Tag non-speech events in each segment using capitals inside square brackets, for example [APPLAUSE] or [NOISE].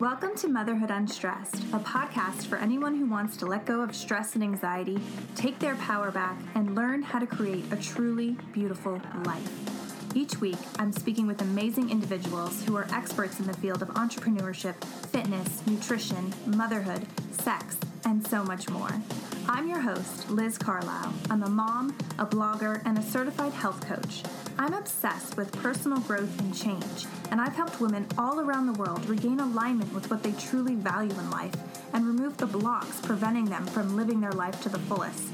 Welcome to Motherhood Unstressed, a podcast for anyone who wants to let go of stress and anxiety, take their power back, and learn how to create a truly beautiful life. Each week, I'm speaking with amazing individuals who are experts in the field of entrepreneurship, fitness, nutrition, motherhood, sex, and so much more. I'm your host, Liz Carlisle. I'm a mom, a blogger, and a certified health coach. I'm obsessed with personal growth and change, and I've helped women all around the world regain alignment with what they truly value in life and remove the blocks preventing them from living their life to the fullest.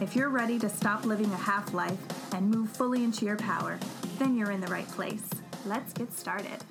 If you're ready to stop living a half life and move fully into your power, then you're in the right place. Let's get started.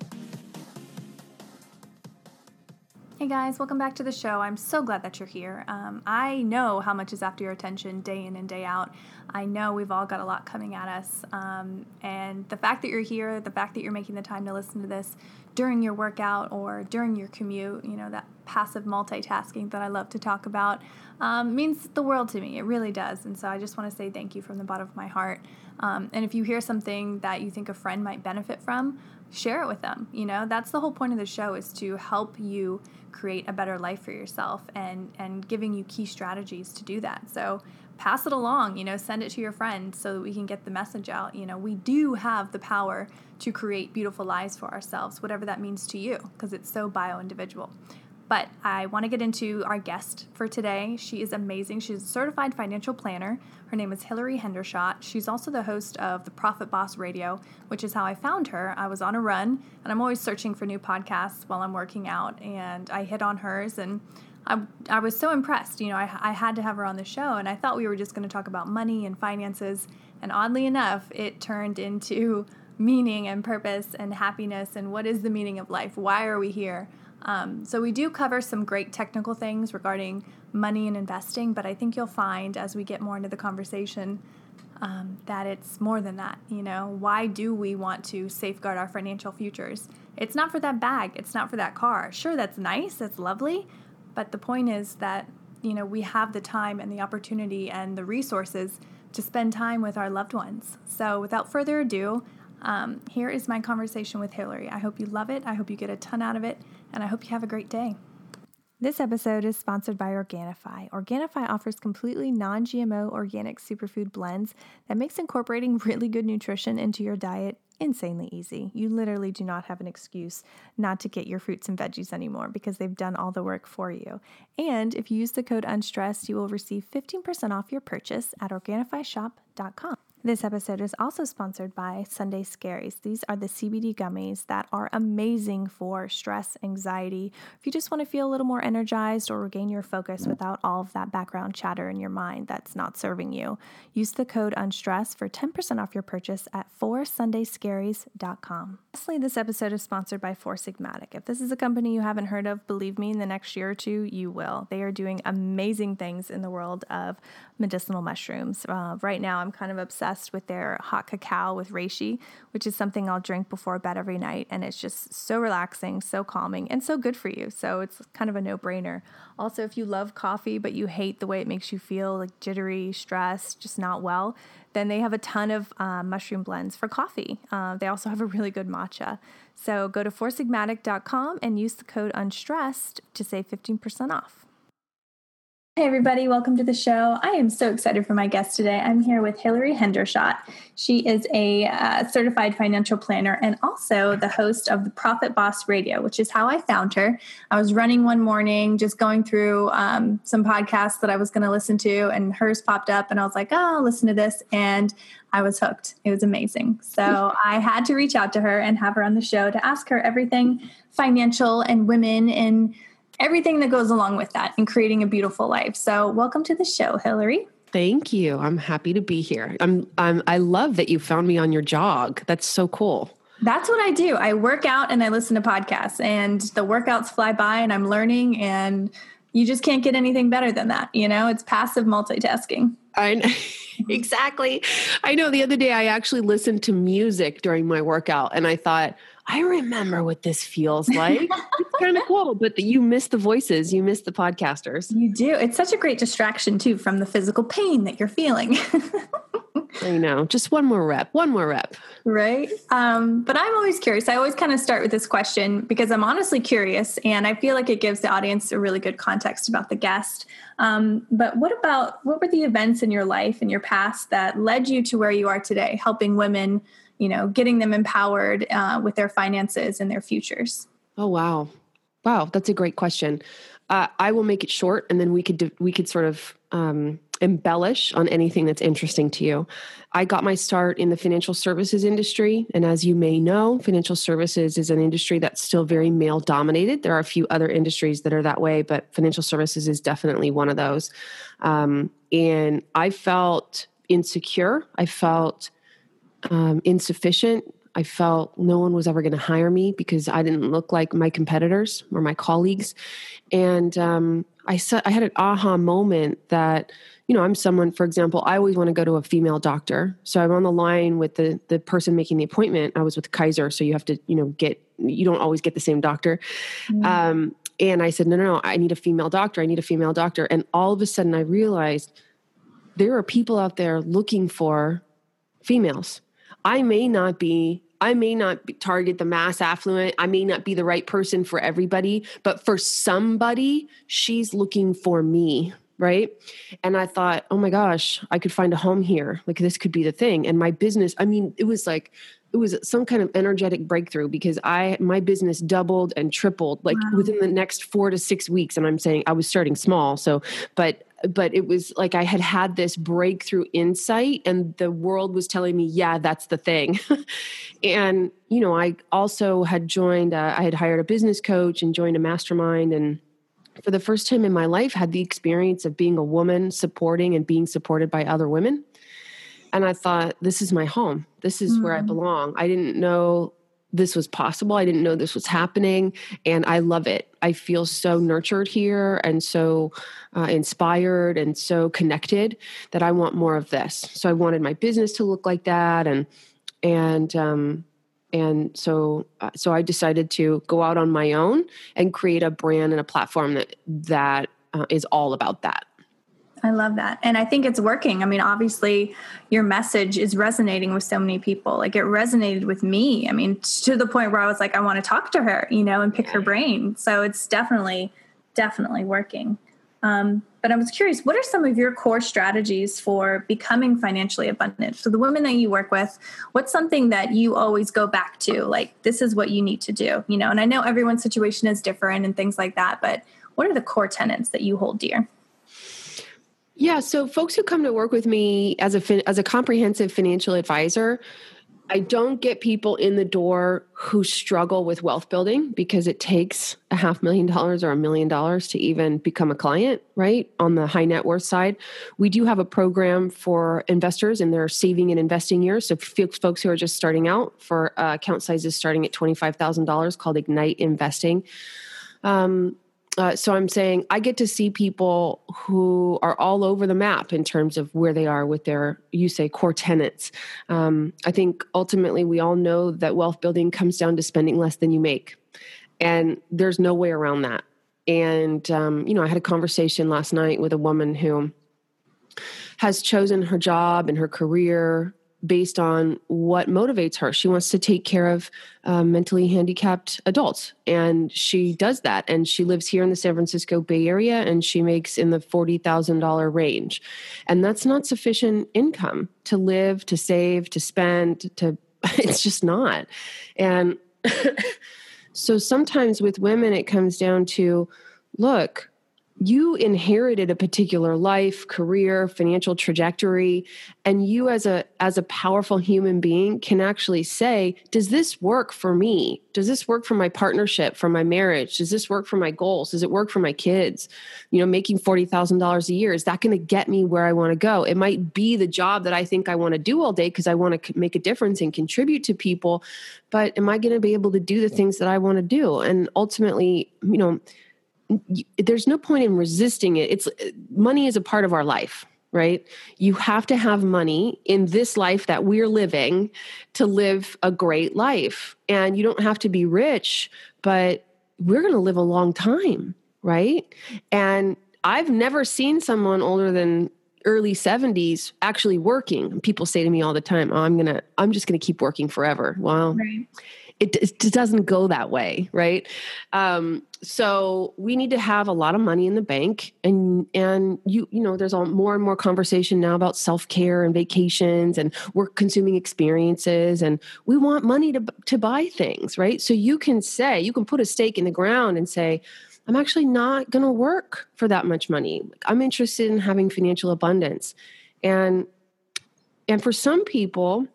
Hey guys, welcome back to the show. I'm so glad that you're here. Um, I know how much is after your attention day in and day out. I know we've all got a lot coming at us. Um, and the fact that you're here, the fact that you're making the time to listen to this during your workout or during your commute, you know, that passive multitasking that I love to talk about, um, means the world to me. It really does. And so I just want to say thank you from the bottom of my heart. Um, and if you hear something that you think a friend might benefit from, share it with them. You know, that's the whole point of the show is to help you create a better life for yourself and and giving you key strategies to do that. So pass it along, you know, send it to your friends so that we can get the message out. You know, we do have the power to create beautiful lives for ourselves, whatever that means to you, because it's so bio individual. But I want to get into our guest for today. She is amazing. She's a certified financial planner. Her name is Hilary Hendershott. She's also the host of the Profit Boss Radio, which is how I found her. I was on a run, and I'm always searching for new podcasts while I'm working out, and I hit on hers and I, I was so impressed. You know, I, I had to have her on the show, and I thought we were just going to talk about money and finances. And oddly enough, it turned into meaning and purpose and happiness and what is the meaning of life? Why are we here? Um, so we do cover some great technical things regarding money and investing, but I think you'll find as we get more into the conversation um, that it's more than that. You know, why do we want to safeguard our financial futures? It's not for that bag. It's not for that car. Sure, that's nice. That's lovely, but the point is that you know we have the time and the opportunity and the resources to spend time with our loved ones. So without further ado, um, here is my conversation with Hilary. I hope you love it. I hope you get a ton out of it, and I hope you have a great day. This episode is sponsored by Organifi. Organifi offers completely non GMO organic superfood blends that makes incorporating [LAUGHS] really good nutrition into your diet insanely easy. You literally do not have an excuse not to get your fruits and veggies anymore because they've done all the work for you. And if you use the code UNSTRESSED, you will receive 15% off your purchase at OrganifiShop.com. This episode is also sponsored by Sunday Scaries. These are the CBD gummies that are amazing for stress, anxiety. If you just want to feel a little more energized or regain your focus without all of that background chatter in your mind that's not serving you, use the code UNSTRESS for 10% off your purchase at 4sundayscaries.com. Lastly, this episode is sponsored by Four Sigmatic. If this is a company you haven't heard of, believe me, in the next year or two, you will. They are doing amazing things in the world of medicinal mushrooms. Uh, right now, I'm kind of obsessed with their hot cacao with reishi, which is something I'll drink before bed every night. And it's just so relaxing, so calming, and so good for you. So it's kind of a no brainer. Also, if you love coffee, but you hate the way it makes you feel like jittery, stressed, just not well, then they have a ton of uh, mushroom blends for coffee. Uh, they also have a really good matcha. So go to foursigmatic.com and use the code UNSTRESSED to save 15% off. Hey, everybody, welcome to the show. I am so excited for my guest today. I'm here with Hilary Hendershott. She is a uh, certified financial planner and also the host of the Profit Boss Radio, which is how I found her. I was running one morning, just going through um, some podcasts that I was going to listen to, and hers popped up, and I was like, oh, I'll listen to this. And I was hooked. It was amazing. So [LAUGHS] I had to reach out to her and have her on the show to ask her everything financial and women and everything that goes along with that and creating a beautiful life. So, welcome to the show, Hilary. Thank you. I'm happy to be here. I'm, I'm I love that you found me on your jog. That's so cool. That's what I do. I work out and I listen to podcasts and the workouts fly by and I'm learning and you just can't get anything better than that. You know, it's passive multitasking. I know. [LAUGHS] exactly. I know the other day I actually listened to music during my workout and I thought, I remember what this feels [LAUGHS] like. it's kind of cool, but the, you miss the voices, you miss the podcasters. You do. It's such a great distraction too from the physical pain that you're feeling. [LAUGHS] I know. Just one more rep, one more rep. Right. Um, but I'm always curious. I always kind of start with this question because I'm honestly curious and I feel like it gives the audience a really good context about the guest. Um, but what about what were the events in your life in your past that led you to where you are today, helping women, you know, getting them empowered uh, with their finances and their futures? Oh, wow. Wow. That's a great question. Uh, I will make it short and then we could, we could sort of, um, embellish on anything that's interesting to you. I got my start in the financial services industry. And as you may know, financial services is an industry that's still very male dominated. There are a few other industries that are that way, but financial services is definitely one of those. Um, and I felt insecure. I felt um, insufficient. I felt no one was ever going to hire me because I didn't look like my competitors or my colleagues. And um, I, said, I had an aha moment that you know, I'm someone, for example, I always want to go to a female doctor. So I'm on the line with the the person making the appointment. I was with Kaiser, so you have to, you know, get you don't always get the same doctor. Mm-hmm. Um, and I said, no, no, no, I need a female doctor. I need a female doctor. And all of a sudden, I realized there are people out there looking for females. I may not be I may not target the mass affluent. I may not be the right person for everybody, but for somebody, she's looking for me right and i thought oh my gosh i could find a home here like this could be the thing and my business i mean it was like it was some kind of energetic breakthrough because i my business doubled and tripled like wow. within the next 4 to 6 weeks and i'm saying i was starting small so but but it was like i had had this breakthrough insight and the world was telling me yeah that's the thing [LAUGHS] and you know i also had joined uh, i had hired a business coach and joined a mastermind and for the first time in my life had the experience of being a woman supporting and being supported by other women and i thought this is my home this is mm-hmm. where i mm. belong i didn't know this was possible. I didn't know this was happening and i love it. I feel so nurtured here and so uh, inspired and so connected that i want more of this. So i wanted my business to look like that and and um, and so uh, so i decided to go out on my own and create a brand and a platform that that uh, is all about that I love that. And I think it's working. I mean, obviously, your message is resonating with so many people. Like it resonated with me. I mean, to the point where I was like, I want to talk to her, you know, and pick her brain. So it's definitely, definitely working. Um, but I was curious, what are some of your core strategies for becoming financially abundant? So, the women that you work with, what's something that you always go back to? Like, this is what you need to do, you know? And I know everyone's situation is different and things like that, but what are the core tenets that you hold dear? Yeah, so folks who come to work with me as a as a comprehensive financial advisor, I don't get people in the door who struggle with wealth building because it takes a half million dollars or a million dollars to even become a client, right? On the high net worth side, we do have a program for investors in their saving and investing years. So, folks who are just starting out for uh, account sizes starting at $25,000 called Ignite Investing. Um, uh, so I'm saying I get to see people who are all over the map in terms of where they are with their, you say, core tenants. Um, I think ultimately we all know that wealth building comes down to spending less than you make. And there's no way around that. And, um, you know, I had a conversation last night with a woman who has chosen her job and her career based on what motivates her. She wants to take care of uh, mentally handicapped adults, and she does that. And she lives here in the San Francisco Bay Area, and she makes in the forty thousand dollar range, and that's not sufficient income to live, to save, to spend. To [LAUGHS] it's just not, and [LAUGHS] so sometimes with women, it comes down to, look you inherited a particular life career financial trajectory and you as a as a powerful human being can actually say does this work for me? Does this work for my partnership for my marriage? Does this work for my goals? Does it work for my kids? You know making $40,000 a year is that going to get me where I want to go? It might be the job that I think I want to do all day because I want to make a difference and contribute to people but am I going to be able to do the things that I want to do? And ultimately you know there's no point in resisting it. It's money is a part of our life, right? You have to have money in this life that we're living to live a great life. And you don't have to be rich, but we're going to live a long time, right? And I've never seen someone older than early 70s actually working. People say to me all the time, "Oh, I'm going to I'm just going to keep working forever." Well, right it, it doesn't go that way, right? Um, so we need to have a lot of money in the bank, and and you you know there's all more and more conversation now about self care and vacations and work consuming experiences, and we want money to to buy things, right? So you can say you can put a stake in the ground and say. I'm actually not going to work for that much money. I'm interested in having financial abundance. And and for some people,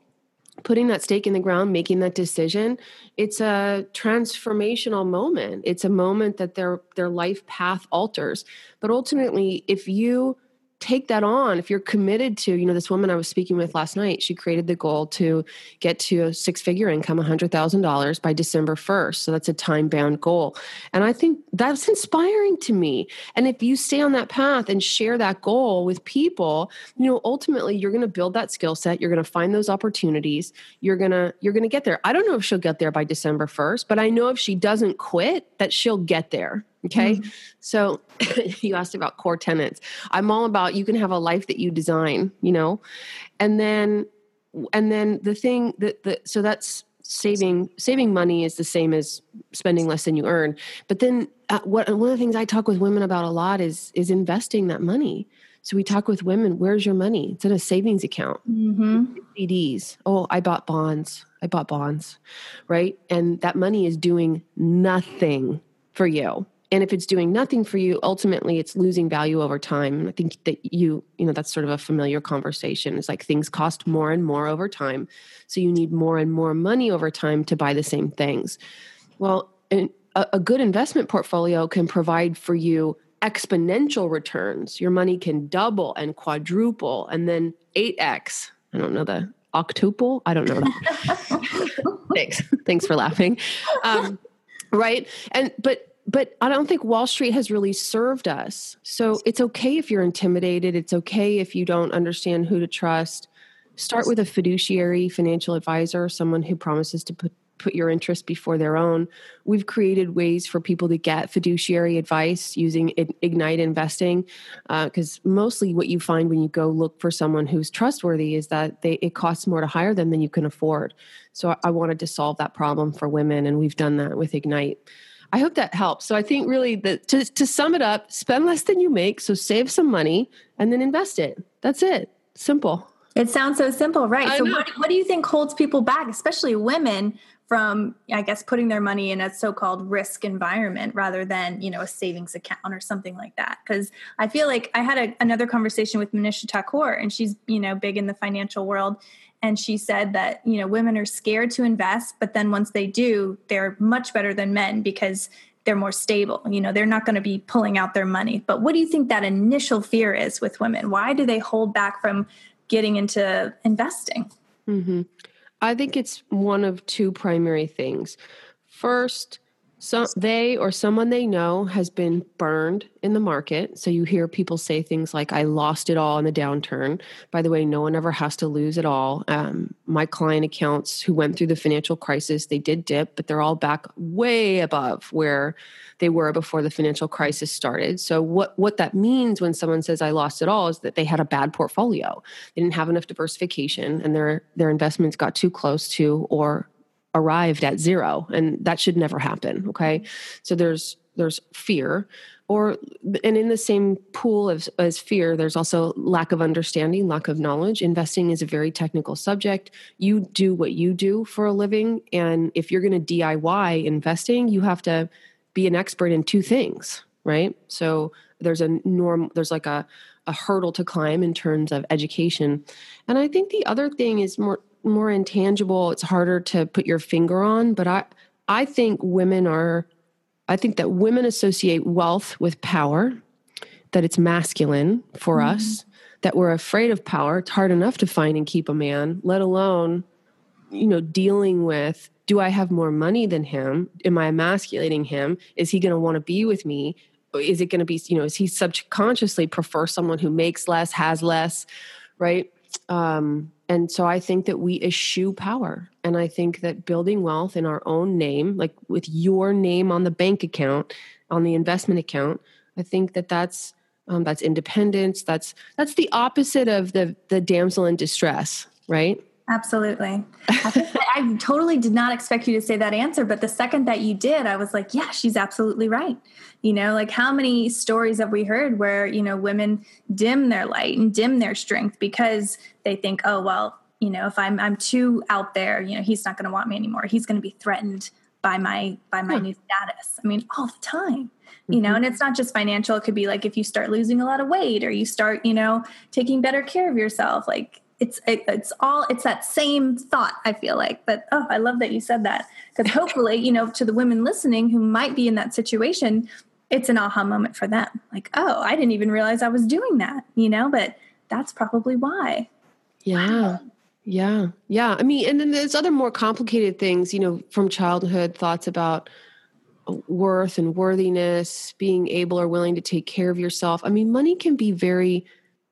putting that stake in the ground making that decision it's a transformational moment. It's a moment that their their life path alters. But ultimately if you take that on if you're committed to you know this woman i was speaking with last night she created the goal to get to a six figure income $100000 by december 1st so that's a time bound goal. And i think that's inspiring to me. And if you stay on that path and share that goal with people you know ultimately you're going to build that skill set you're going to find those opportunities you're going to you're going to get there. I don't know if she'll get there by december 1st but i know if she doesn't quit that she'll get there Okay. Mm-hmm. So [LAUGHS] you asked about core tenants. I'm all about you can have a life that you design, you know, and then, and then the thing that the, so that's saving, saving money is the same as spending less than you earn. But then uh, what, one of the things I talk with women about a lot is, is investing that money. So we talk with women, where's your money? It's in a savings account. Mm-hmm. CDs. Oh, I bought bonds. I bought bonds. Right. And that money is doing nothing for you and if it's doing nothing for you ultimately it's losing value over time. And i think that you you know that's sort of a familiar conversation. It's like things cost more and more over time. So you need more and more money over time to buy the same things. Well a, a good investment portfolio can provide for you exponential returns. Your money can double and quadruple and then 8x i don't know the octuple? I don't know. [LAUGHS] Thanks. Thanks for laughing. Um, right? And but but I don't think Wall Street has really served us. So it's okay if you're intimidated. It's okay if you don't understand who to trust. Start with a fiduciary financial advisor, someone who promises to put put your interest before their own. We've created ways for people to get fiduciary advice using Ignite Investing, because uh, mostly what you find when you go look for someone who's trustworthy is that they, it costs more to hire them than you can afford. So I, I wanted to solve that problem for women, and we've done that with Ignite. I hope that helps. So I think really that to, to sum it up, spend less than you make. So save some money and then invest it. That's it. Simple. It sounds so simple, right? I so what, what do you think holds people back, especially women, from I guess putting their money in a so-called risk environment rather than you know a savings account or something like that? Because I feel like I had a, another conversation with Manisha Thakor, and she's you know big in the financial world, and she said that you know women are scared to invest but then once they do they're much better than men because they're more stable. You know they're not going to be pulling out their money. But what do you think that initial fear is with women? Why do they hold back from getting into investing? Mm-hmm. I think it's one of two primary things. First so they or someone they know has been burned in the market. So you hear people say things like, I lost it all in the downturn. By the way, no one ever has to lose it all. Um, my client accounts who went through the financial crisis, they did dip, but they're all back way above where they were before the financial crisis started. So what, what that means when someone says I lost it all is that they had a bad portfolio. They didn't have enough diversification and their their investments got too close to or arrived at zero and that should never happen okay? So there's there's fear or and in the same pool as, as fear there's also lack of understanding lack of knowledge. Investing is a very technical subject. You do what you do for a living and if you're going to diy investing you have to be an expert in two things right? So there's a norm there's like a a hurdle to climb in terms of education. And i think the other thing is more more intangible it's harder to put your finger on but i i think women are i think that women associate wealth with power that it's masculine for mm-hmm. us that we're afraid of power it's hard enough to find and keep a man let alone you know dealing with do i have more money than him? Am i emasculating him? Is he going to want to be with me? Is it going to be you know is he subconsciously prefer someone who makes less has less right? Um, and so i think that we eschew power. And i think that building wealth in our own name like with your name on the bank account on the investment account i think that that's um, that's independence. That's that's the opposite of the the damsel in distress right Absolutely. [LAUGHS] I, I, totally did not expect you to say that answer, but the second that you did, I was like, yeah, she's absolutely right. You know, like how many stories have we heard where, you know, women dim their light and dim their strength because they think, oh, well, you know, if I'm I'm too out there, you know, he's not going to want me anymore. He's going to be threatened by my by my new status. I mean, all the time. You know, mm-hmm. and it's not just financial. It could be like if you start losing a lot of weight or you start, you know, taking better care of yourself. Like it's it, it's all it's that same thought i feel like but oh i love that you said that because hopefully you know to the women listening who might be in that situation it's an aha moment for them. Like oh i didn't even realize i was doing that you know but that's probably why. Yeah. Wow. yeah. Yeah. I mean and then there's other more complicated things you know from childhood thoughts about worth and worthiness being able or willing to take care of yourself. I mean money can be very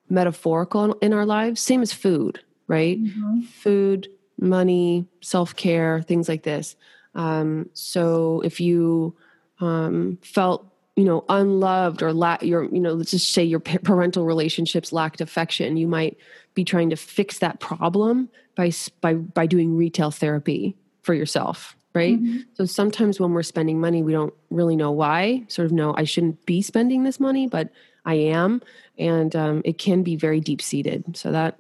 metaphorical in our lives, same as food, right? Mm-hmm. Food, money, self care, things like this. Um, so if you um, felt you know unloved or la- your you know let's just say your parental relationships lacked affection you might be trying to fix that problem by by by doing retail therapy for yourself right mm-hmm. so sometimes when we're spending money we don't really know why sort of know i shouldn't be spending this money but i am and um, it can be very deep seated. So that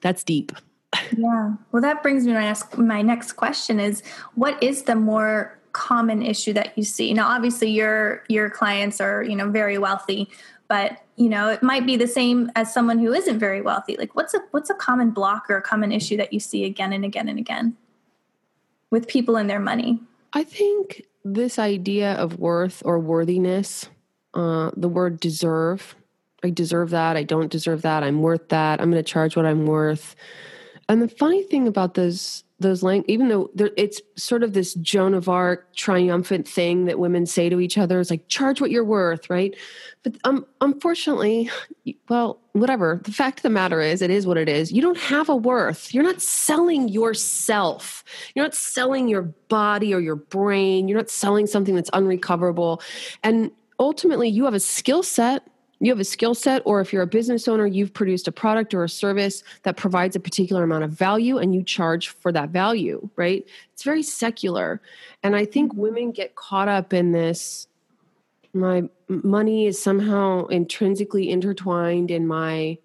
that's deep. [LAUGHS] yeah. Well, that brings me to my next, my next question is what is the more common issue that you see? Now, obviously your, your clients are, you know, very wealthy, but you know, it might be the same as someone who isn't very wealthy. Like what's a, what's a common block or a common issue that you see again and again and again with people and their money? I think this idea of worth or worthiness, uh, the word deserve I deserve that. I don't deserve that. I'm worth that. I'm going to charge what I'm worth. And the funny thing about those those lang- even though it's sort of this Joan of Arc triumphant thing that women say to each other is like charge what you're worth, right? But um, unfortunately, [SIGHS] well, whatever. The fact of the matter is, it is what it is. You don't have a worth. You're not selling yourself. You're not selling your body or your brain. You're not selling something that's unrecoverable. And ultimately, you have a skill set you have a skill set, or if you're a business owner, you've produced a product or a service that provides a particular amount of value and you charge for that value, right? It's very secular. And I think women get caught up in this my money is somehow intrinsically intertwined in my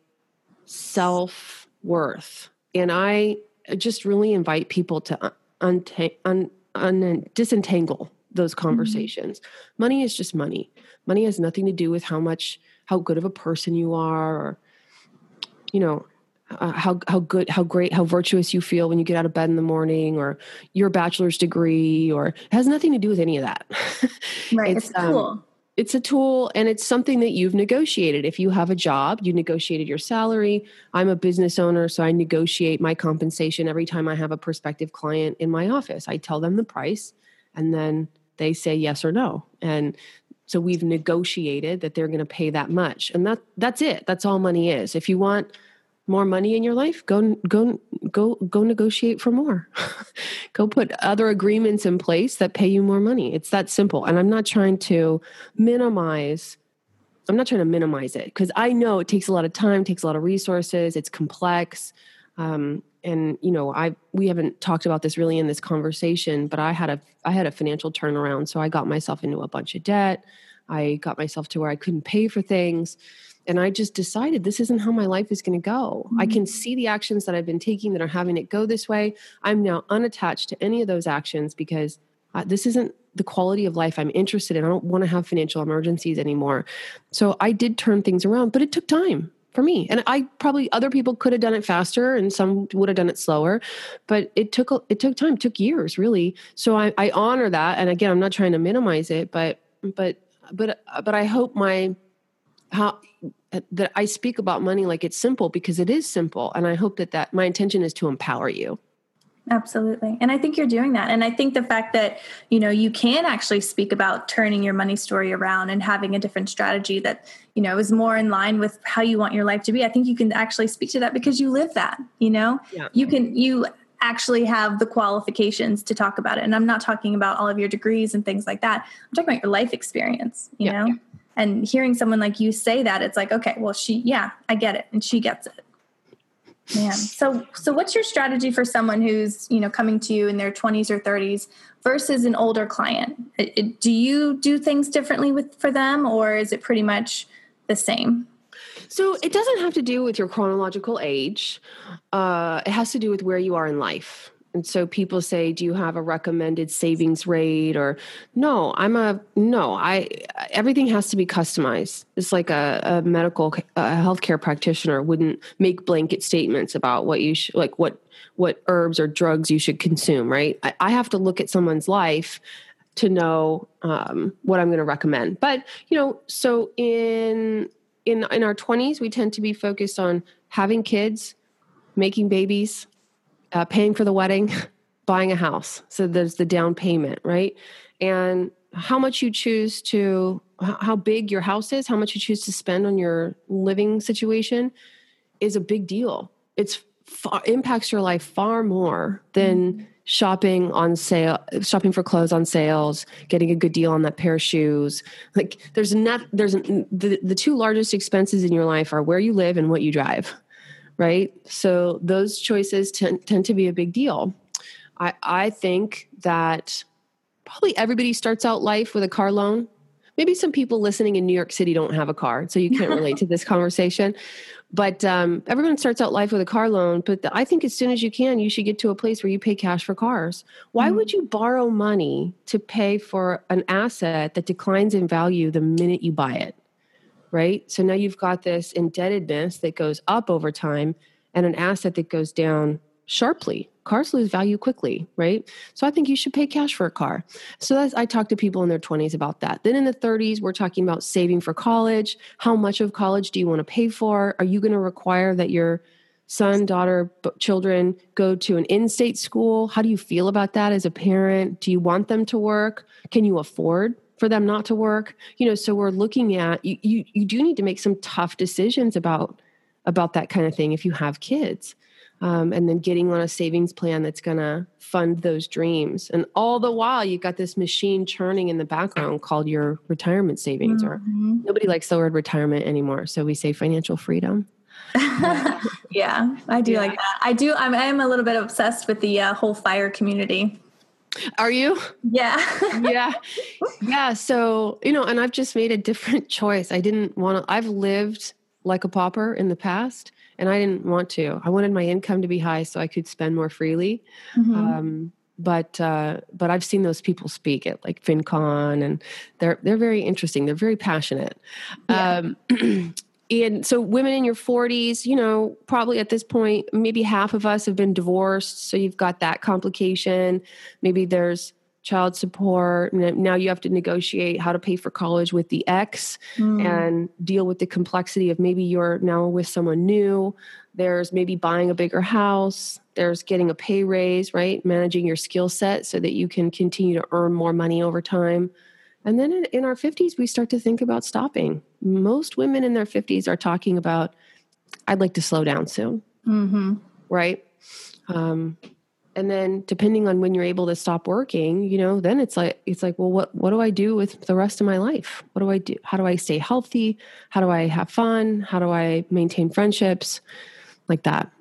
self worth. And I just really invite people to un- un- un- disentangle those mm-hmm. conversations. Mm-hmm. Money is just money. Money has nothing to do with how much how good of a person you are or you know uh, how how good how great how virtuous you feel when you get out of bed in the morning or your bachelor's degree or it has nothing to do with any of that. [LAUGHS] Right it's, it's a tool. um, it's a tool and it's something that you've negotiated. If you have a job you negotiated your salary. I'm a business owner so i negotiate my compensation every time i have a prospective client in my office. I tell them the price and then they say yes or no. And so we've negotiated that they're going to pay that much. And that that's it. That's all money is. If you want more money in your life, go go go go negotiate for more. [LAUGHS] go put other agreements in place that pay you more money. It's that simple. And I'm not trying to minimize I'm not trying to minimize it because I know it takes a lot of time, takes a lot of resources, it's complex. Um, and you know, I we haven't talked about this really in this conversation, but I had a I had a financial turnaround, so I got myself into a bunch of debt. I got myself to where I couldn't pay for things. And I just decided this isn't how my life is going to go. Mm-hmm. I can see the actions that I've been taking that are having it go this way. I'm now unattached to any of those actions because uh, this isn't the quality of life I'm interested in. I don't want to have financial emergencies anymore. So I did turn things around, but it took time for me. And I probably other people could have done it faster and some would have done it slower, but it took it took time, took years really. So I, I honor that. And again, I'm not trying to minimize it, but but but but I hope my how that I speak about money like it's simple because it is simple, and I hope that that my intention is to empower you. Absolutely. And I think you're doing that. And I think the fact that, you know, you can actually speak about turning your money story around and having a different strategy that, you know, is more in line with how you want your life to be. I think you can actually speak to that because you live that, you know? Yeah. You can you actually have the qualifications to talk about it. And I'm not talking about all of your degrees and things like that. I'm talking about your life experience, you yeah. know? And hearing someone like you say that, it's like, okay, well, she, yeah, I get it. And she gets it. Man. So so what's your strategy for someone who's, you know, coming to you in their 20s or 30s versus an older client? It, it, do you do things differently with for them or is it pretty much the same? So it doesn't have to do with your chronological age. Uh, it has to do with where you are in life and so people say do you have a recommended savings rate? or no i'm a no i everything has to be customized. It's like a, a medical a healthcare practitioner wouldn't make blanket statements about what you should like what what herbs or drugs you should consume right? I, I have to look at someone's life to know um, what i'm going to recommend. But you know so in in in our 20s we tend to be focused on having kids making babies uh, paying for the wedding, [LAUGHS] buying a house. So there's the down payment, right? And how much you choose to, how big your house is, how much you choose to spend on your living situation is a big deal. It's far, impacts your life far more than mm-hmm. shopping on sale, shopping for clothes on sales, getting a good deal on that pair of shoes. Like there's not, there's the, the two largest expenses in your life are where you live and what you drive right? So those choices tend, tend to be a big deal. I, I think that probably everybody starts out life with a car loan. Maybe some people listening in New York City don't have a car, so you can't relate to this [LAUGHS] conversation. But um, everyone starts out life with a car loan. But the, I think as soon as you can, you should get to a place where you pay cash for cars. Why mm-hmm. would you borrow money to pay for an asset that declines in value the minute you buy it? Right? So now you've got this indebtedness that goes up over time and an asset that goes down sharply. Cars lose value quickly, right? So I think you should pay cash for a car. So that's, I talk to people in their 20s about that. Then in the 30s, we're talking about saving for college. How much of college do you want to pay for? Are you going to require that your son, daughter, children go to an in state school? How do you feel about that as a parent? Do you want them to work? Can you afford for them not to work. You know so we're looking at you, you you do need to make some tough decisions about about that kind of thing if you have kids um, and then getting on a savings plan that's going to fund those dreams. And all the while you've got this machine churning in the background called your retirement savings mm-hmm. or nobody likes the word retirement anymore so we say financial freedom. [LAUGHS] Yeah i do yeah. like that. I do i'm, I'm a little bit obsessed with the uh, whole fire community are you? Yeah. yeah. [LAUGHS] Yeah. So, you know, and I've just made a different [LAUGHS] choice. I didn't want to, I've lived like a pauper in the past and I didn't want to. I wanted my income to be high so I could spend more freely. Mm-hmm. Um, but uh, but I've seen those people speak at like FinCon, and they're they're very interesting. They're very passionate. Yeah. Um, [CLEARS THROAT] and so women in your 40s you know probably at this point maybe half of us have been divorced. So you've got that complication. Maybe there's child support. Now you have to negotiate how to pay for college with the ex mm. and deal with the complexity of maybe you're now with someone new. There's maybe buying a bigger house. There's getting a pay raise right? Managing your skill set so that you can continue to earn more money over time and then in, in, our 50s, we start to think about stopping. Most women in their 50s are talking about, I'd like to slow down soon. Mm-hmm. Right. Um, and then depending on when you're able to stop working, you know, then it's like, it's like, well, what, what do I do with the rest of my life? What do I do? How do I stay healthy? How do I have fun? How do I maintain friendships like that?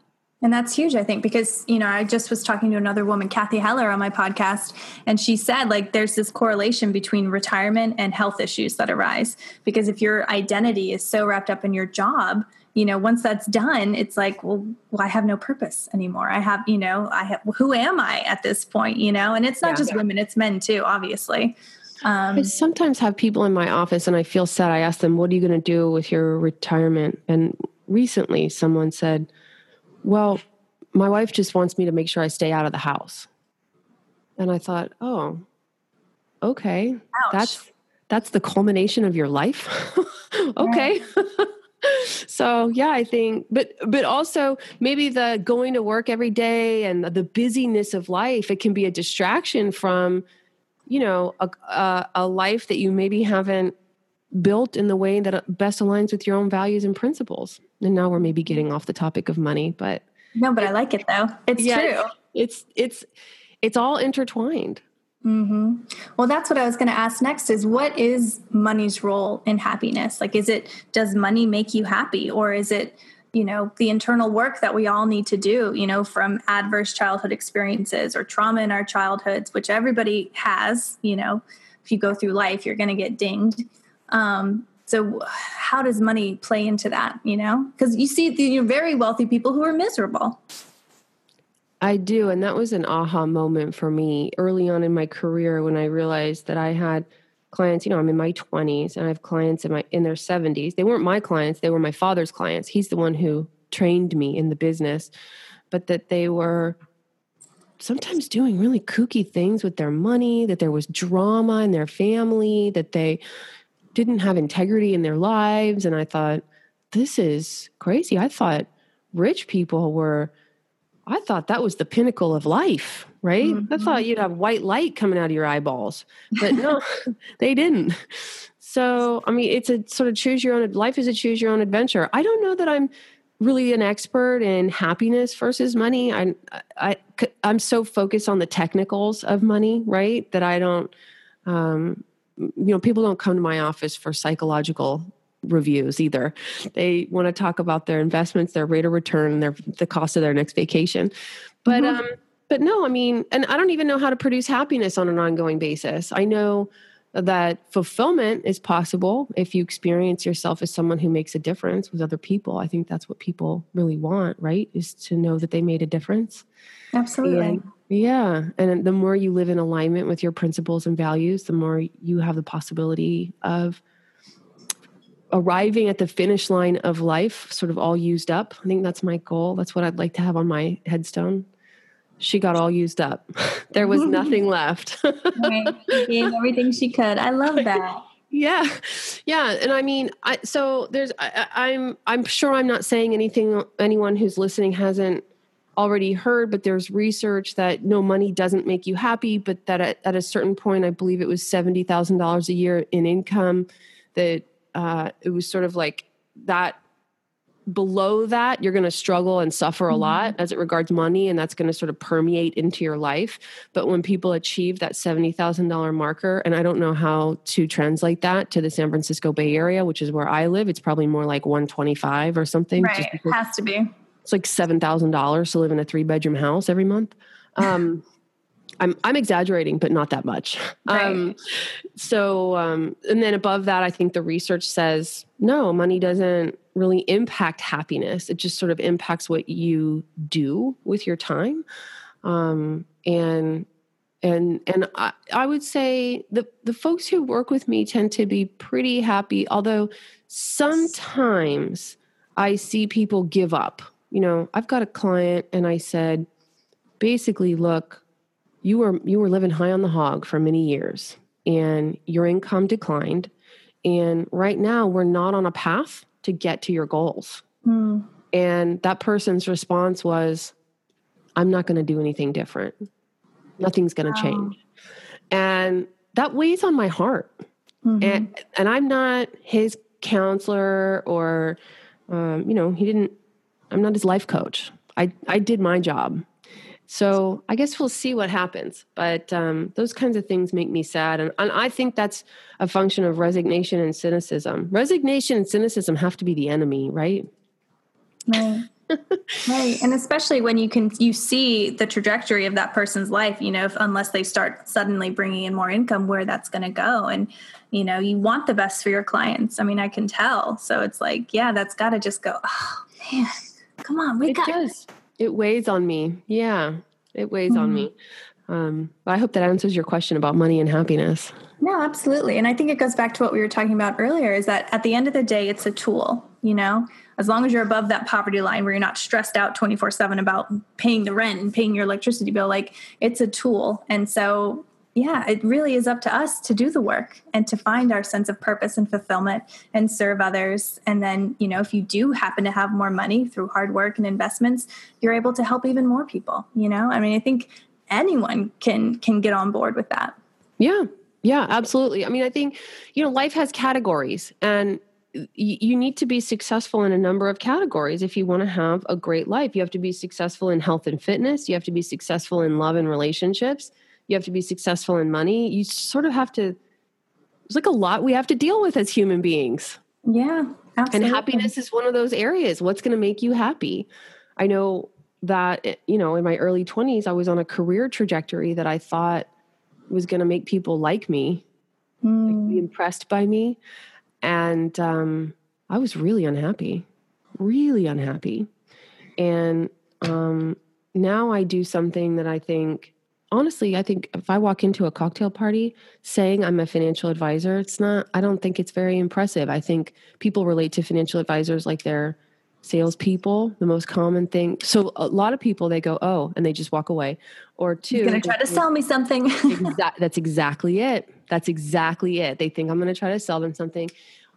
And that's huge, I think, because, you know, I just was talking to another woman, Cathy Heller, on my podcast, and she said, like, there's this correlation between retirement and health issues that arise. Because if your identity is so wrapped up in your job, you know, once that's done, it's like, well, well I have no purpose anymore. I have, you know, I have, who am I at this point, you know? And it's not yeah, just yeah. women, it's men too, obviously. Um, I sometimes have people in my office and I feel sad. I ask them, what are you going to do with your retirement? And recently someone said, well, my wife just wants me to make sure I stay out of the house. And I thought, oh, okay. Ouch. That's that's the culmination of your life. [LAUGHS] okay. [LAUGHS] so yeah i think but but also maybe the going to work every day and the busyness of life it can be a distraction from you know a, a, a life that you maybe haven't built in the way that best aligns with your own values and principles and now we're maybe getting off the topic of money but no but i like it though it's yeah, true it's it's it's all intertwined Mm-hmm. Well, that's what I was going to ask next is what is money's role in happiness? Like, is it, does money make you happy or is it, you know, the internal work that we all need to do, you know, from adverse childhood experiences or trauma in our childhoods, which everybody has, you know, if you go through life, you're going to get dinged. Um, so how does money play into that, you know? Because you see the very wealthy people who are miserable. I do. And that was an aha moment for me early on in my career when I realized that I had clients, you know, I'm in my 20s and I have clients in my in their 70s. They weren't my clients, they were my father's clients. He's the one who trained me in the business, but that they were sometimes doing really kooky things with their money, that there was drama in their family, that they didn't have integrity in their lives and I thought this is crazy. I thought rich people were I thought that was the pinnacle of life, right? Mm-hmm. I thought you'd have white light coming out of your eyeballs, but no, [LAUGHS] [LAUGHS] they didn't. So, I mean, it's a sort of choose your own life is a choose your own adventure. I don't know that I'm really an expert in happiness versus money. I, I, I'm so focused on the technicals of money, right? That I don't, um, you know, people don't come to my office for psychological reviews either. They want to talk about their investments, their rate of return, their the cost of their next vacation. But mm-hmm. um but no, I mean, and I don't even know how to produce happiness on an ongoing basis. I know that fulfillment is possible if you experience yourself as someone who makes a difference with other people. I think that's what people really want, right? Is to know that they made a difference. Absolutely. And, yeah. And the more you live in alignment with your principles and values, the more you have the possibility of arriving at the finish line of life sort of all used up. I think that's my goal. That's what I'd like to have on my headstone. She got all used up. [LAUGHS] there was nothing [LAUGHS] left. right. gave [LAUGHS] everything she could. I love that. Yeah. Yeah. And I mean, I, so there's, I, I'm, I'm sure I'm not saying anything anyone who's listening hasn't already heard, but there's research that no money doesn't make you happy, but that at, at a certain point, I believe it was $70,000 a year in income that uh, it was sort of like that below that you're going to struggle and suffer a mm-hmm. lot as it regards money and that's going to sort of permeate into your life. But when people achieve that $70,000 marker and I don't know how to translate that to the San Francisco Bay Area which is where I live it's probably more like 125 or something right. it has to be it's like $7,000 to live in a three bedroom house every month [LAUGHS] um, I'm I'm exaggerating, but not that much. Right. Um, so, um, and then above that, I think the research says no, money doesn't really impact happiness. It just sort of impacts what you do with your time, um, and and and I, I would say the the folks who work with me tend to be pretty happy. Although sometimes I see people give up. You know, I've got a client, and I said, basically, look you were you were living high on the hog for many years and your income declined and right now we're not on a path to get to your goals mm. and that person's response was i'm not going to do anything different nothing's going to wow. change and that weighs on my heart mm-hmm. and and i'm not his counselor or um, you know he didn't i'm not his life coach i i did my job so I guess we'll see what happens. But um, those kinds of things make me sad. And, and I think that's a function of resignation and cynicism. Resignation and cynicism have to be the enemy, right? Right. [LAUGHS] right and especially when you can you see the trajectory of that person's life you know if, unless they start suddenly bringing in more income where that's going to go and you know you want the best for your clients i mean i can tell so it's like yeah that's got to just go oh man come on wake it up does. It weighs on me. Yeah, it weighs mm-hmm. on me. Um, I hope that answers your question about money and happiness. No, absolutely. And I think it goes back to what we were talking about earlier is that at the end of the day, it's a tool, you know, as long as you're above that poverty line where you're not stressed out 24 7 about paying the rent and paying your electricity bill, like it's a tool. And so, yeah, it really is up to us to do the work and to find our sense of purpose and fulfillment and serve others. And then, you know, if you do happen to have more money through hard work and investments, you're able to help even more people, you know? I mean, I think anyone can can get on board with that. Yeah. Yeah, absolutely. I mean, I think, you know, life has categories and you need to be successful in a number of categories if you want to have a great life. You have to be successful in health and fitness. You have to be successful in love and relationships. You have to be successful in money. You sort of have to, there's like a lot we have to deal with as human beings. Yeah, absolutely. And happiness is one of those areas. What's going to make you happy? I know that, eh, you know, in my early 20s, I was on a career trajectory that I thought was going to make people like me, mm. like be hmm. impressed by me and um, I was really unhappy, really unhappy. And um, now I do something that I think, honestly, I think if I walk into a cocktail party saying I'm a financial advisor, it's not, I don't think it's very impressive. I think people relate to financial advisors like they're salespeople, the most common thing. So a lot of people, they go, oh, and they just walk away. Or 2 You're going to try to sell me something. [LAUGHS] exa- that's exactly it. That's exactly it. They think I'm going to try to sell them something,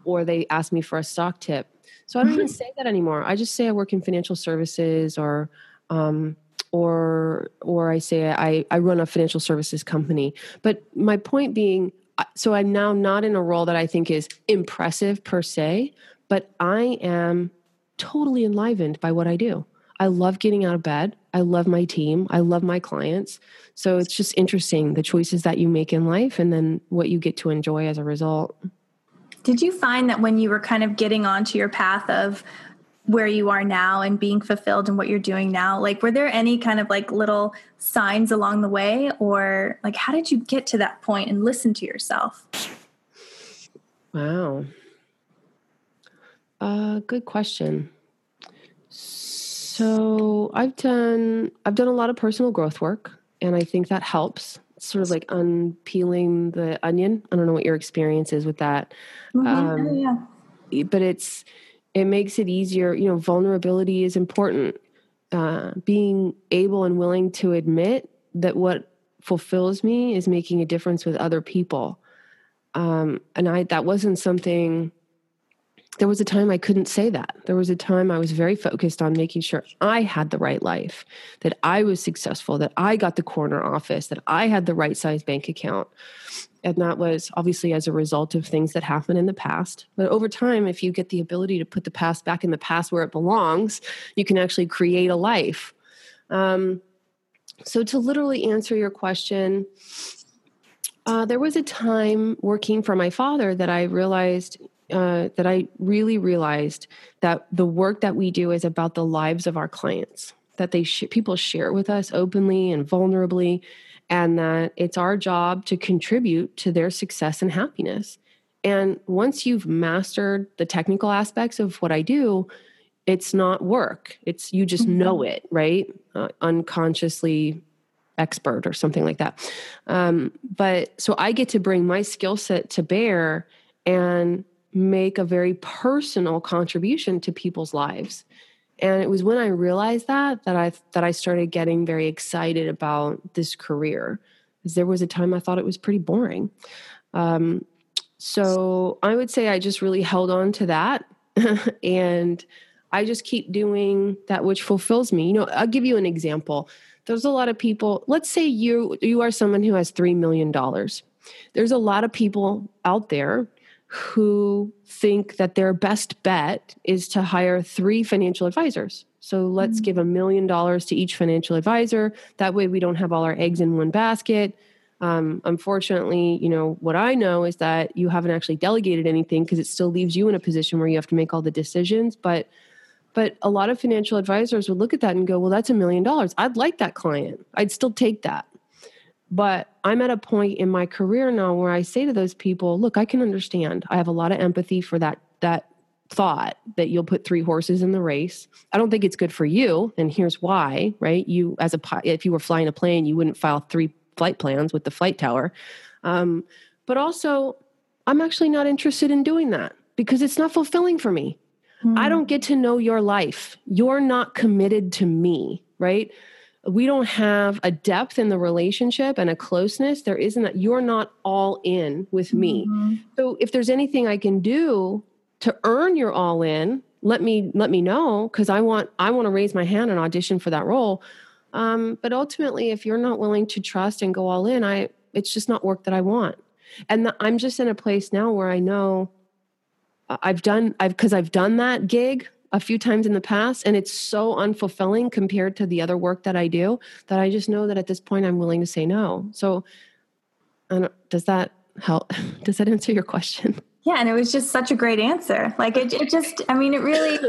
or they ask me for a stock tip. So I don't even [LAUGHS] say that anymore. I just say I work in financial services, or um, or or I say I I run a financial services company. But my point being, so I'm now not in a role that I think is impressive per se, but I am totally enlivened by what I do. I love getting out of bed. I love my team. I love my clients. So it's just interesting the choices that you make in life and then what you get to enjoy as a result. Did you find that when you were kind of getting onto your path of where you are now and being fulfilled in what you're doing now, like were there any kind of like little signs along the way or like how did you get to that point and listen to yourself? Wow. Uh, good question. So I've done I've done a lot of personal growth work, and I think that helps. It's sort of like unpeeling the onion. I don't know what your experience is with that, mm-hmm. um, oh, yeah. but it's it makes it easier. You know, vulnerability is important. Uh, being able and willing to admit that what fulfills me is making a difference with other people, um, and I that wasn't something there was a time I couldn't say that. There was a time I was very focused on making sure I had the right life, that I was successful, that I got the corner office, that I had the right size bank account. And that was obviously as a result of things that happened in the past. But over time, if you get the ability to put the past back in the past where it belongs, you can actually create a life. Um, so, to literally answer your question, uh, there was a time working for my father that I realized uh, that I really realized that the work that we do is about the lives of our clients. That they sh- people share with us openly and vulnerably, and that it's our job to contribute to their success and happiness. And once you've mastered the technical aspects of what I do, it's not work. It's you just mm-hmm. know it, right? Uh, unconsciously expert or something like that. Um, but so I get to bring my skill set to bear and make a very personal contribution to people's lives. And it was when i realized that that i that i started getting very excited about this career because there was a time i thought it was pretty boring. Um, so i would say i just really held on to that [LAUGHS] and i just keep doing that which fulfills me. You know i'll give you an example. There's a lot of people let's say you you are someone who has 3 million dollars. There's a lot of people out there who think that their best bet is to hire three financial advisors. So let's mm-hmm. give a million dollars to each financial advisor. That way we don't have all our eggs in one basket. Um, unfortunately, you know, what I know is that you haven't actually delegated anything because it still leaves you in a position where you have to make all the decisions. But but a lot of financial advisors would look at that and go, well, that's a million dollars. I'd like that client. I'd still take that. But I'm at a point in my career now where I say to those people, look, I can understand. I have a lot of empathy for that that thought that you'll put three horses in the race. I don't think it's good for you, and here's why, right? You as a if you were flying a plane, you wouldn't file three flight plans with the flight tower. Um, but also, I'm actually not interested in doing that because it's not fulfilling for me. Mm. I don't get to know your life. You're not committed to me, right? We don't have a depth in the relationship and a closeness. There isn't that you're not all in with me. Mm-hmm. so if there's anything i can do to earn your all in let me let me know because i want i want to raise my hand and audition for that role. Um, but ultimately if you're not willing to trust and go all in i it's just not work that i want. And the, i'm just in a place now where i know i've done i've because i've done that gig a few times in the past and it's so unfulfilling compared to the other work that i do that i just know that at this point i'm willing to say no. So does that help? [LAUGHS] Does that answer your question? Yeah, and it was just such a great answer. Like it, it just, I mean, it really,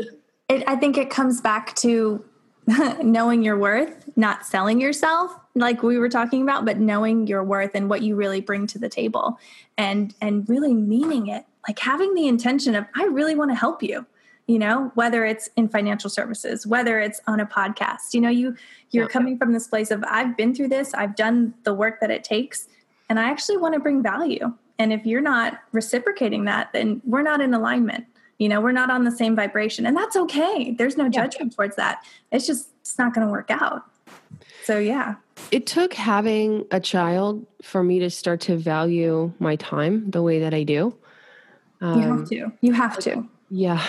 it, I think it comes back to [LAUGHS] knowing your worth, not selling yourself like we were talking about, but knowing your worth and what you really bring to the table and, and really meaning it, like having the intention of, I really want to help you you know whether it's in financial services whether it's on a podcast you know you you're coming from this place of i've been through this i've done the work that it takes and i actually want to bring value and if you're not reciprocating that, then we're not in alignment. You know, we're not on the same vibration. And that's okay. There's no judgment yeah. towards that. It's just, it's not going to work out. So, yeah. It took having a child for me to start to value my time the way that I do. Um, you have um, to. You have to. Yeah.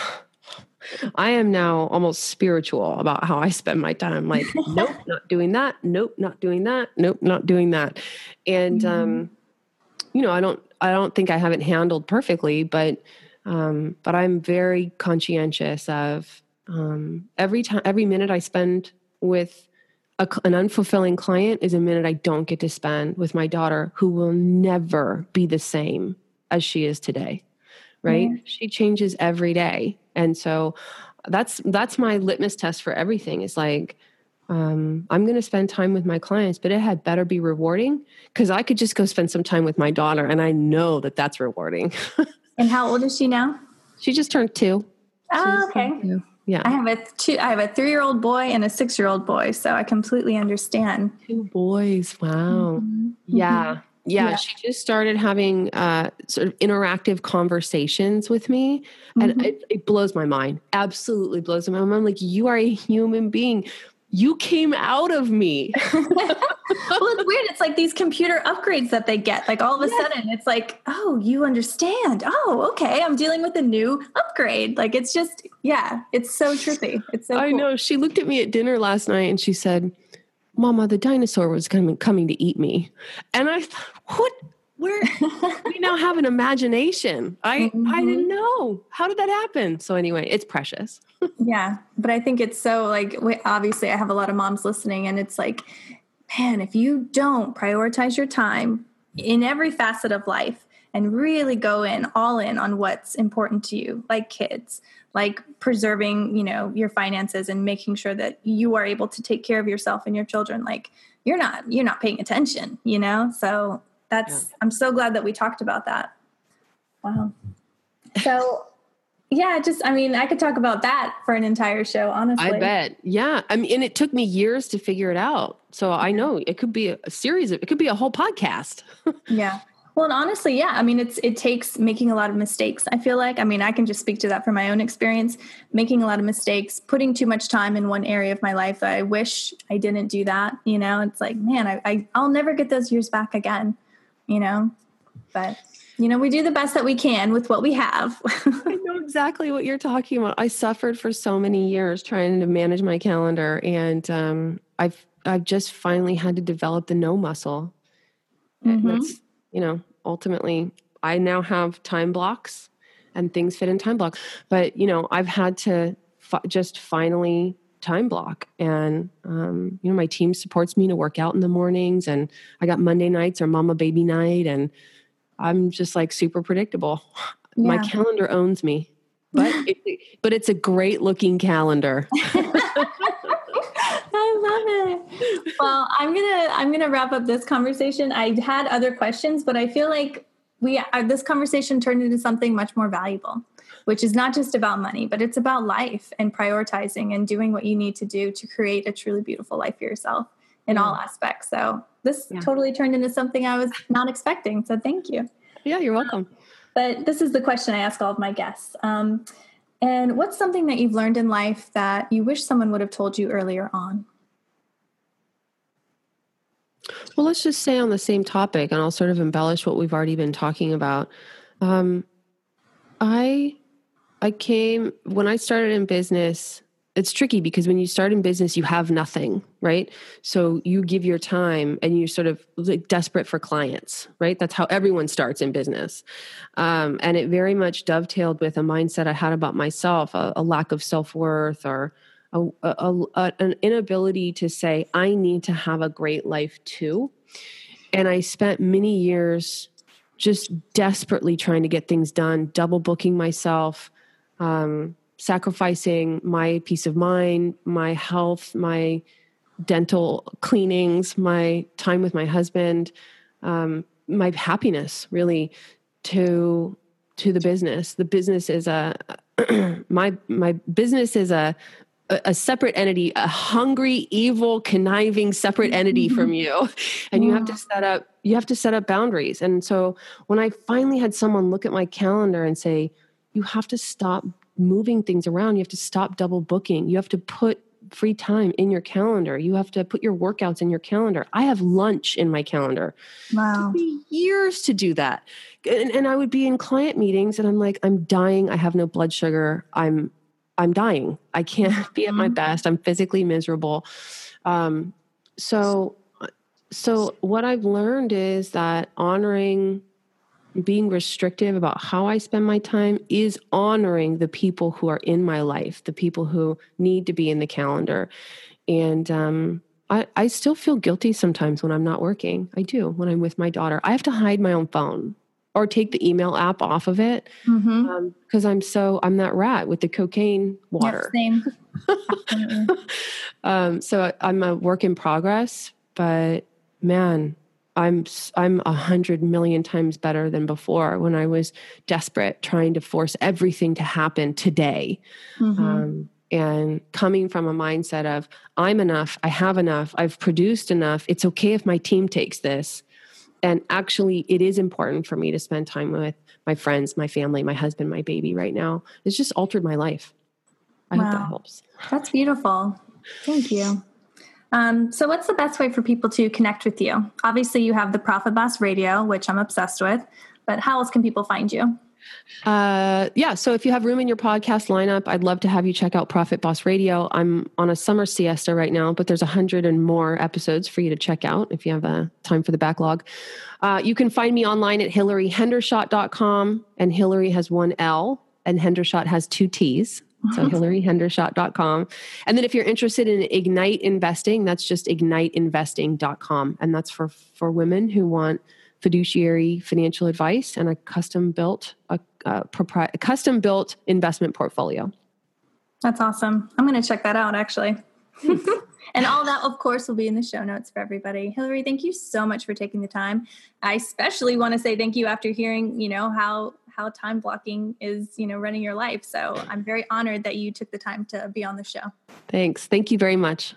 I am now almost spiritual about how I spend my time. Like, nope, [LAUGHS] not doing that. Nope, not doing that. Nope, not doing that. And, mm-hmm. um, you know, I don't, I don't think I haven't handled perfectly, but um, but I'm very conscientious of um, every time, every minute I spend with a, an unfulfilling client is a minute I don't get to spend with my daughter, who will never be the same as she is today. Right? Mm-hmm. She changes every day, and so that's that's my litmus test for everything. Is like um, I'm going to spend time with my clients, but it had better be rewarding because I could just go spend some time with my daughter, and I know that that's rewarding. [LAUGHS] and how old is she now? She just turned two. Oh, okay. Yeah, I have a two. I have a three-year-old boy and a six-year-old boy, so I completely understand. Two boys. Wow. Mm-hmm. Yeah. Yeah, yeah, she just started having uh, sort of interactive conversations with me, and mm-hmm. it, it, blows my mind. Absolutely blows my mind. I'm like, you are a human being you came out of me. [LAUGHS] well, it's weird. It's like these computer upgrades that they get. Like all of a yes. sudden, it's like, oh, you understand. Oh, okay. I'm dealing with a new upgrade. Like it's just, yeah, it's so trippy. It's so. I cool. know. She looked at me at dinner last night and she said, "Mama, the dinosaur was coming coming to eat me," and I thought, what? Where [LAUGHS] we now have an imagination. I mm-hmm. I didn't know. How did that happen? So anyway, it's precious. [LAUGHS] yeah, but I think it's so like obviously I have a lot of moms listening and it's like man, if you don't prioritize your time in every facet of life and really go in all in on what's important to you, like kids, like preserving, you know, your finances and making sure that you are able to take care of yourself and your children, like you're not you're not paying attention, you know? So that's yeah. i'm so glad that we talked about that. Wow. So [LAUGHS] yeah just i mean i could talk about that for an entire show honestly. I bet. Yeah. I mean and it took me years to figure it out. So i know it could be a series of it could be a whole podcast. [LAUGHS] Yeah well, and honestly, yeah. I mean, it's it takes making a lot of mistakes. I feel like. I mean, I can just speak to that from my own experience. Making a lot of mistakes, putting too much time in one area of my life. That I wish I didn't do that. You know, it's like, man, I, I I'll never get those years back again you know, but you know, we do the best that we can with what we have. [LAUGHS] I know exactly what you're talking about. I suffered for so many years trying to manage my calendar, and um, I've I've just finally had to develop the no muscle. Mm-hmm. You know, ultimately, I now have time blocks, and things fit in time blocks. But you know, I've had to fi- just finally time block and um, you know my team supports me to work out in the mornings and i got monday nights or mama baby night and i'm just like super predictable yeah. my calendar owns me but it, but it's a great looking calendar [LAUGHS] I love it. Well, I'm gonna I'm gonna wrap up this conversation. I had other questions, but I feel like we uh, this conversation turned into something much more valuable which is not just about money, but it's about life and prioritizing and doing what you need to do to create a truly beautiful life for yourself in all aspects. So this yeah. totally turned into something I was not expecting. So thank you. Yeah, you're welcome. But this is the question I ask all of my guests. Um, and what's something that you've learned in life that you wish someone would have told you earlier on? Well, let's just stay on the same topic, and I'll sort of embellish what we've already been talking about. Um, I I came when I started in business. It's tricky because when you start in business, you have nothing, right? So you give your time and you're sort of like desperate for clients, right? That's how everyone starts in business. Um, and it very much dovetailed with a mindset I had about myself a, a lack of self worth or a, a, an inability to say, I need to have a great life too. And I spent many years just desperately trying to get things done, double booking myself, um, sacrificing my peace of mind, my health, my dental cleanings, my time with my husband, um, my happiness really to to the business. The business is a [CLEARS THROAT] my my business is a a separate entity, a hungry, evil, conniving separate entity from mm-hmm. you. And you have to set up you have to set up boundaries. And so when I finally had someone look at my calendar and say, you have to stop moving things around, you have to stop double booking. You have to put free time in your calendar. You have to put your workouts in your calendar. I have lunch in my calendar. Wow. It took me years to do that. And, and I would be in client meetings and I'm like, I'm dying. I have no blood sugar. I'm I'm dying. I can't [LAUGHS] be at my mm-hmm. best. I'm physically miserable. Um, so, so what I've learned is that honoring, being restrictive about how I spend my time is honoring the people who are in my life, the people who need to be in the calendar. And um, I, I still feel guilty sometimes when I'm not working. I do when I'm with my daughter. I have to hide my own phone or take the email app off of it because mm-hmm. um, I'm so I'm that rat with the cocaine water. Yep, same. [LAUGHS] um, so I'm a work in progress, but man, I'm I'm a hundred million times better than before when I was desperate, trying to force everything to happen today. Mm-hmm. Um, and coming from a mindset of I'm enough, I have enough, I've produced enough. It's okay if my team takes this and actually it is important for me to spend time with my friends my family my husband my baby right now it's just altered my life i wow. hope that helps that's beautiful thank you um, so what's the best way for people to connect with you obviously you have the profit boss radio which i'm obsessed with but how else can people find you uh, yeah. So if you have room in your podcast lineup, I'd love to have you check out Profit Boss Radio. I'm on a summer siesta right now, but there's a hundred and more episodes for you to check out if you have a time for the backlog. Uh, you can find me online at hilaryhendershott.com and Hilary has one L and Hendershott has two T's. So [LAUGHS] hilaryhendershott.com. And then if you're interested in Ignite Investing, that's just igniteinvesting.com. And that's for, for women who want – fiduciary financial advice and a custom built a, a, propri- a custom built investment portfolio. That's awesome. I'm going to check that out actually. [LAUGHS] and all that of course will be in the show notes for everybody. Hilary, thank you so much for taking the time. I especially want to say thank you after hearing, you know, how how time blocking is, you know, running your life. So, I'm very honored that you took the time to be on the show. Thanks. Thank you very much.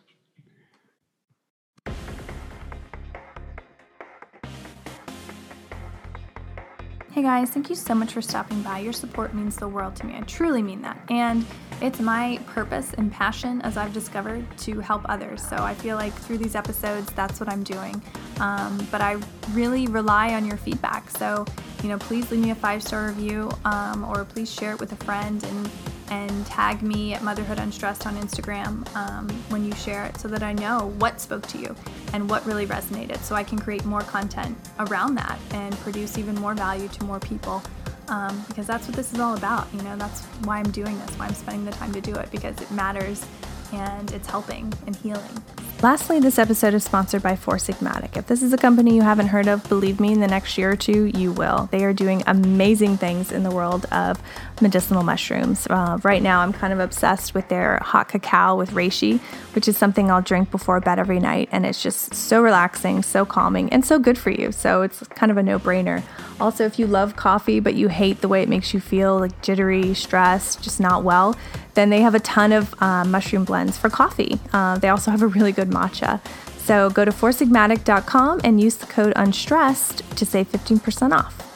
Hey guys, thank you so much for stopping by. Your support means the world to me. I truly mean that. And it's my purpose and passion, as I've discovered, to help others. So I feel like through these episodes, that's what I'm doing. Um, but I really rely on your feedback. So, you know, please leave me a five star review um, or please share it with a friend and and tag me at Motherhood Unstressed on Instagram um, when you share it so that I know what spoke to you and what really resonated so I can create more content around that and produce even more value to more people. Um, because that's what this is all about. You know, that's why I'm doing this, why I'm spending the time to do it, because it matters and it's helping and healing. Lastly, this episode is sponsored by Four Sigmatic. If this is a company you haven't heard of, believe me, in the next year or two, you will. They are doing amazing things in the world of medicinal mushrooms. Uh, right now, I'm kind of obsessed with their hot cacao with reishi, which is something I'll drink before bed every night. And it's just so relaxing, so calming, and so good for you. So it's kind of a no brainer. Also, if you love coffee, but you hate the way it makes you feel like jittery, stressed, just not well, then they have a ton of uh, mushroom blends for coffee. Uh, they also have a really good matcha. So go to foursigmatic.com and use the code UNSTRESSED to save 15% off.